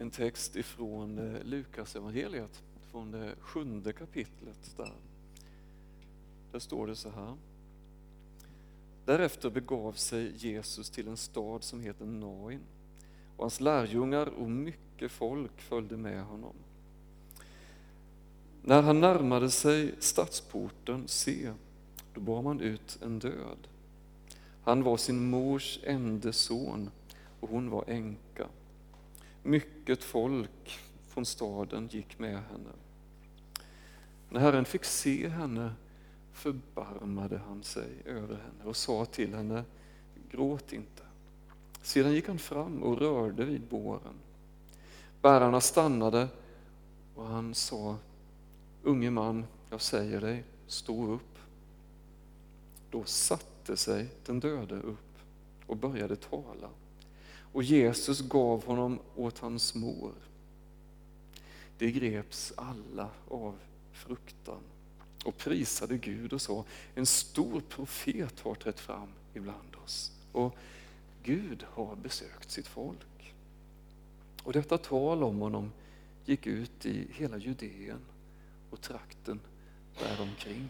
en text ifrån eh, Lukas evangeliet från det sjunde kapitlet. Där. där står det så här. Därefter begav sig Jesus till en stad som heter Nain och hans lärjungar och mycket folk följde med honom. När han närmade sig stadsporten, se, då bar man ut en död. Han var sin mors ende son och hon var änka. Mycket folk från staden gick med henne. När Herren fick se henne förbarmade han sig över henne och sa till henne, gråt inte. Sedan gick han fram och rörde vid båren. Bärarna stannade och han sa, unge man, jag säger dig, stå upp. Då satte sig den döde upp och började tala och Jesus gav honom åt hans mor. Det greps alla av fruktan och prisade Gud och sa, en stor profet har trätt fram ibland oss och Gud har besökt sitt folk. Och detta tal om honom gick ut i hela Judeen och trakten däromkring.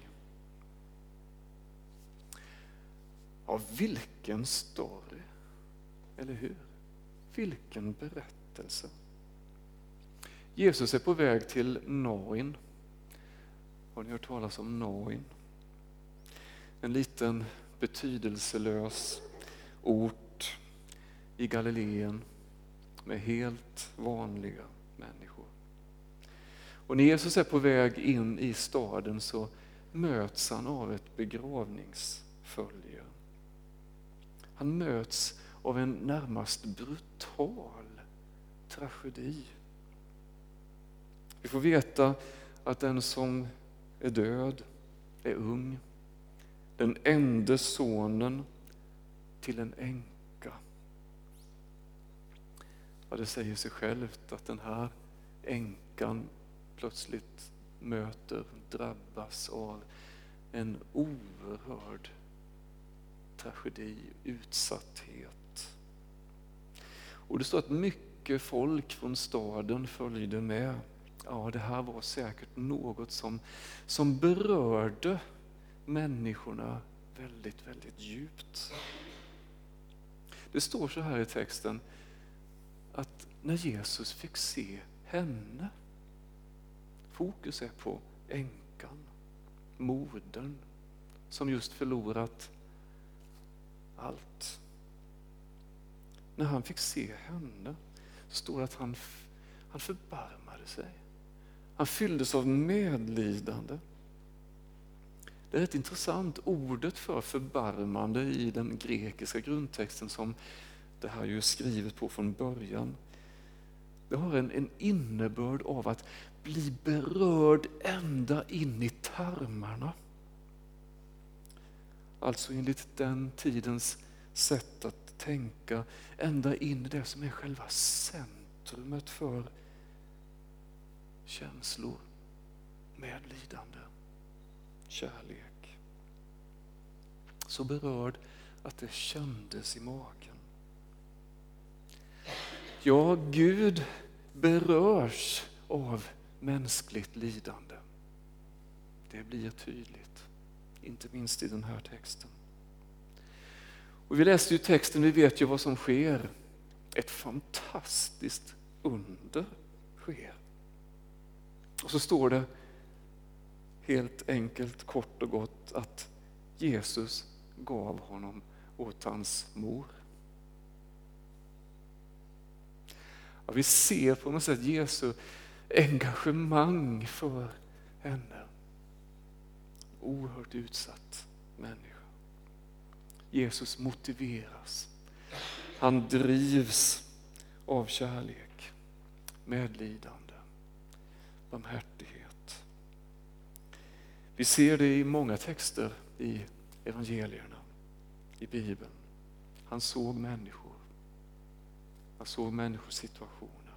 Ja, vilken story, eller hur? Vilken berättelse. Jesus är på väg till Nain. Har ni hört talas om Nain? En liten betydelselös ort i Galileen med helt vanliga människor. Och när Jesus är på väg in i staden så möts han av ett begravningsfölje. Han möts av en närmast brutal tragedi. Vi får veta att den som är död är ung, den enda sonen till en änka. Ja, det säger sig självt att den här änkan plötsligt möter, drabbas av en oerhörd tragedi, utsatthet. Och det står att mycket folk från staden följde med. Ja, det här var säkert något som, som berörde människorna väldigt, väldigt djupt. Det står så här i texten att när Jesus fick se henne, fokus är på änkan, modern som just förlorat allt. När han fick se henne så står det att han, han förbarmade sig. Han fylldes av medlidande. Det är rätt intressant, ordet för förbarmande i den grekiska grundtexten som det här är skrivet på från början. Det har en, en innebörd av att bli berörd ända in i tarmarna. Alltså enligt den tidens sätt att tänka ända in i det som är själva centrumet för känslor, medlidande, kärlek. Så berörd att det kändes i magen. Ja, Gud berörs av mänskligt lidande. Det blir tydligt inte minst i den här texten. Och vi läste ju texten, vi vet ju vad som sker. Ett fantastiskt under sker. Och så står det helt enkelt, kort och gott att Jesus gav honom åt hans mor. Ja, vi ser på något sätt Jesu engagemang för henne oerhört utsatt människa. Jesus motiveras. Han drivs av kärlek, medlidande, barmhärtighet. Vi ser det i många texter i evangelierna, i Bibeln. Han såg människor. Han såg människors situationer.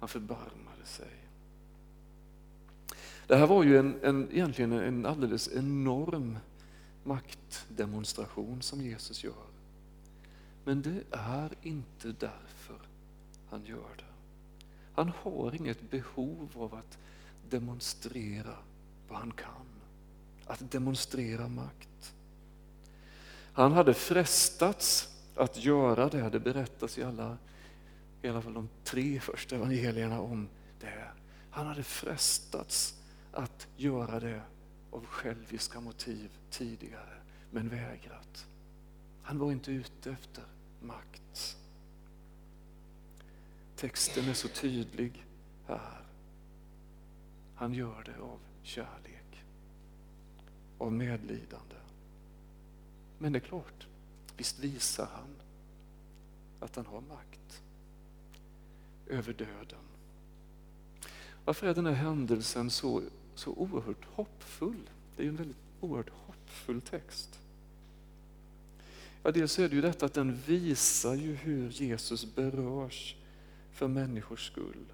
Han förbarmade sig. Det här var ju en, en, egentligen en alldeles enorm maktdemonstration som Jesus gör. Men det är inte därför han gör det. Han har inget behov av att demonstrera vad han kan, att demonstrera makt. Han hade frestats att göra det, det berättas i alla, i alla fall de tre första evangelierna om det. Han hade frestats att göra det av själviska motiv tidigare, men vägrat. Han var inte ute efter makt. Texten är så tydlig här. Han gör det av kärlek, av medlidande. Men det är klart, visst visar han att han har makt över döden. Varför är den här händelsen så, så oerhört hoppfull? Det är ju en väldigt oerhört hoppfull text. Ja, dels är det ju detta att den visar ju hur Jesus berörs för människors skull.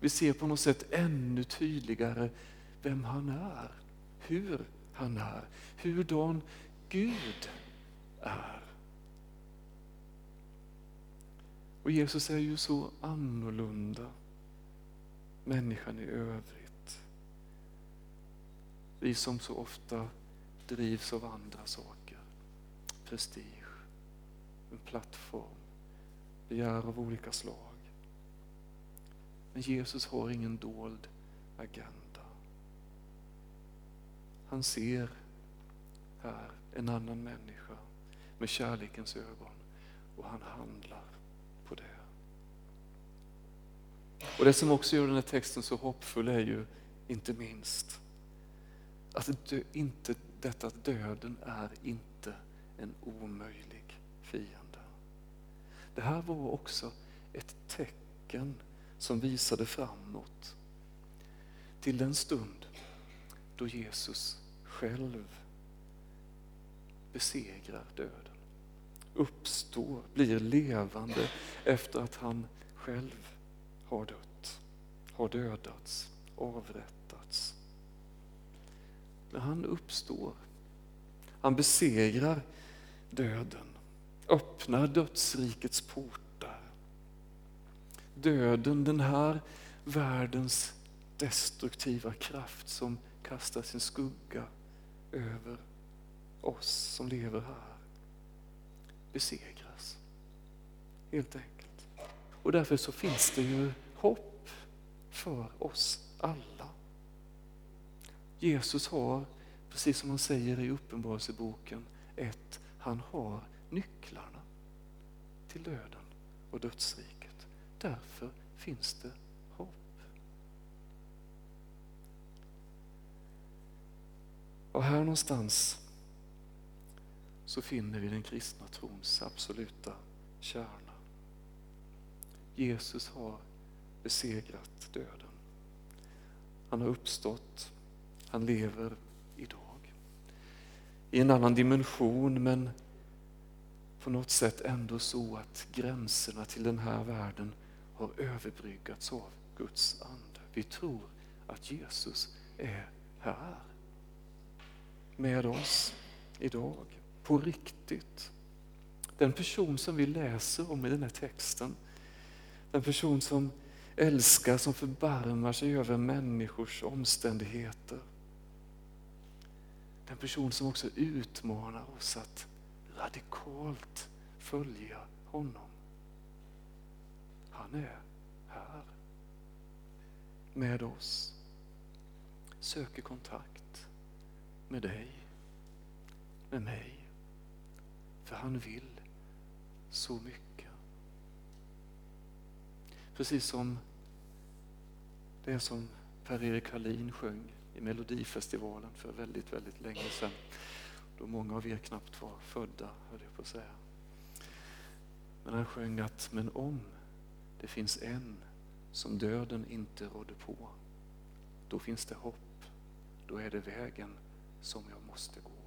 Vi ser på något sätt ännu tydligare vem han är, hur han är, hurdan Gud är. Och Jesus är ju så annorlunda människan i övrigt. Vi som så ofta drivs av andra saker. Prestige, en plattform, begär av olika slag. Men Jesus har ingen dold agenda. Han ser här en annan människa med kärlekens ögon och han handlar på det. Och Det som också gör den här texten så hoppfull är ju inte minst Alltså, att dö, inte, detta att döden är inte en omöjlig fiende. Det här var också ett tecken som visade framåt till den stund då Jesus själv besegrar döden, uppstår, blir levande efter att han själv har dött, har dödats, avrättats. Men han uppstår. Han besegrar döden, öppnar dödsrikets portar. Döden, den här världens destruktiva kraft som kastar sin skugga över oss som lever här, besegras. Helt enkelt. Och därför så finns det ju hopp för oss alla. Jesus har, precis som han säger i Uppenbarelseboken ett, han har nycklarna till döden och dödsriket. Därför finns det hopp. Och här någonstans så finner vi den kristna trons absoluta kärna. Jesus har besegrat döden. Han har uppstått, han lever idag. I en annan dimension men på något sätt ändå så att gränserna till den här världen har överbryggats av Guds ande. Vi tror att Jesus är här med oss idag, på riktigt. Den person som vi läser om i den här texten Den person som älskar, som förbarmar sig över människors omständigheter. Den person som också utmanar oss att radikalt följa honom. Han är här med oss. Söker kontakt med dig, med mig. För han vill så mycket. Precis som det som Per-Erik Hallin sjöng i Melodifestivalen för väldigt, väldigt länge sedan. Då många av er knappt var födda, höll jag på att säga. Men han sjöng att, men om det finns en som döden inte rådde på, då finns det hopp. Då är det vägen som jag måste gå.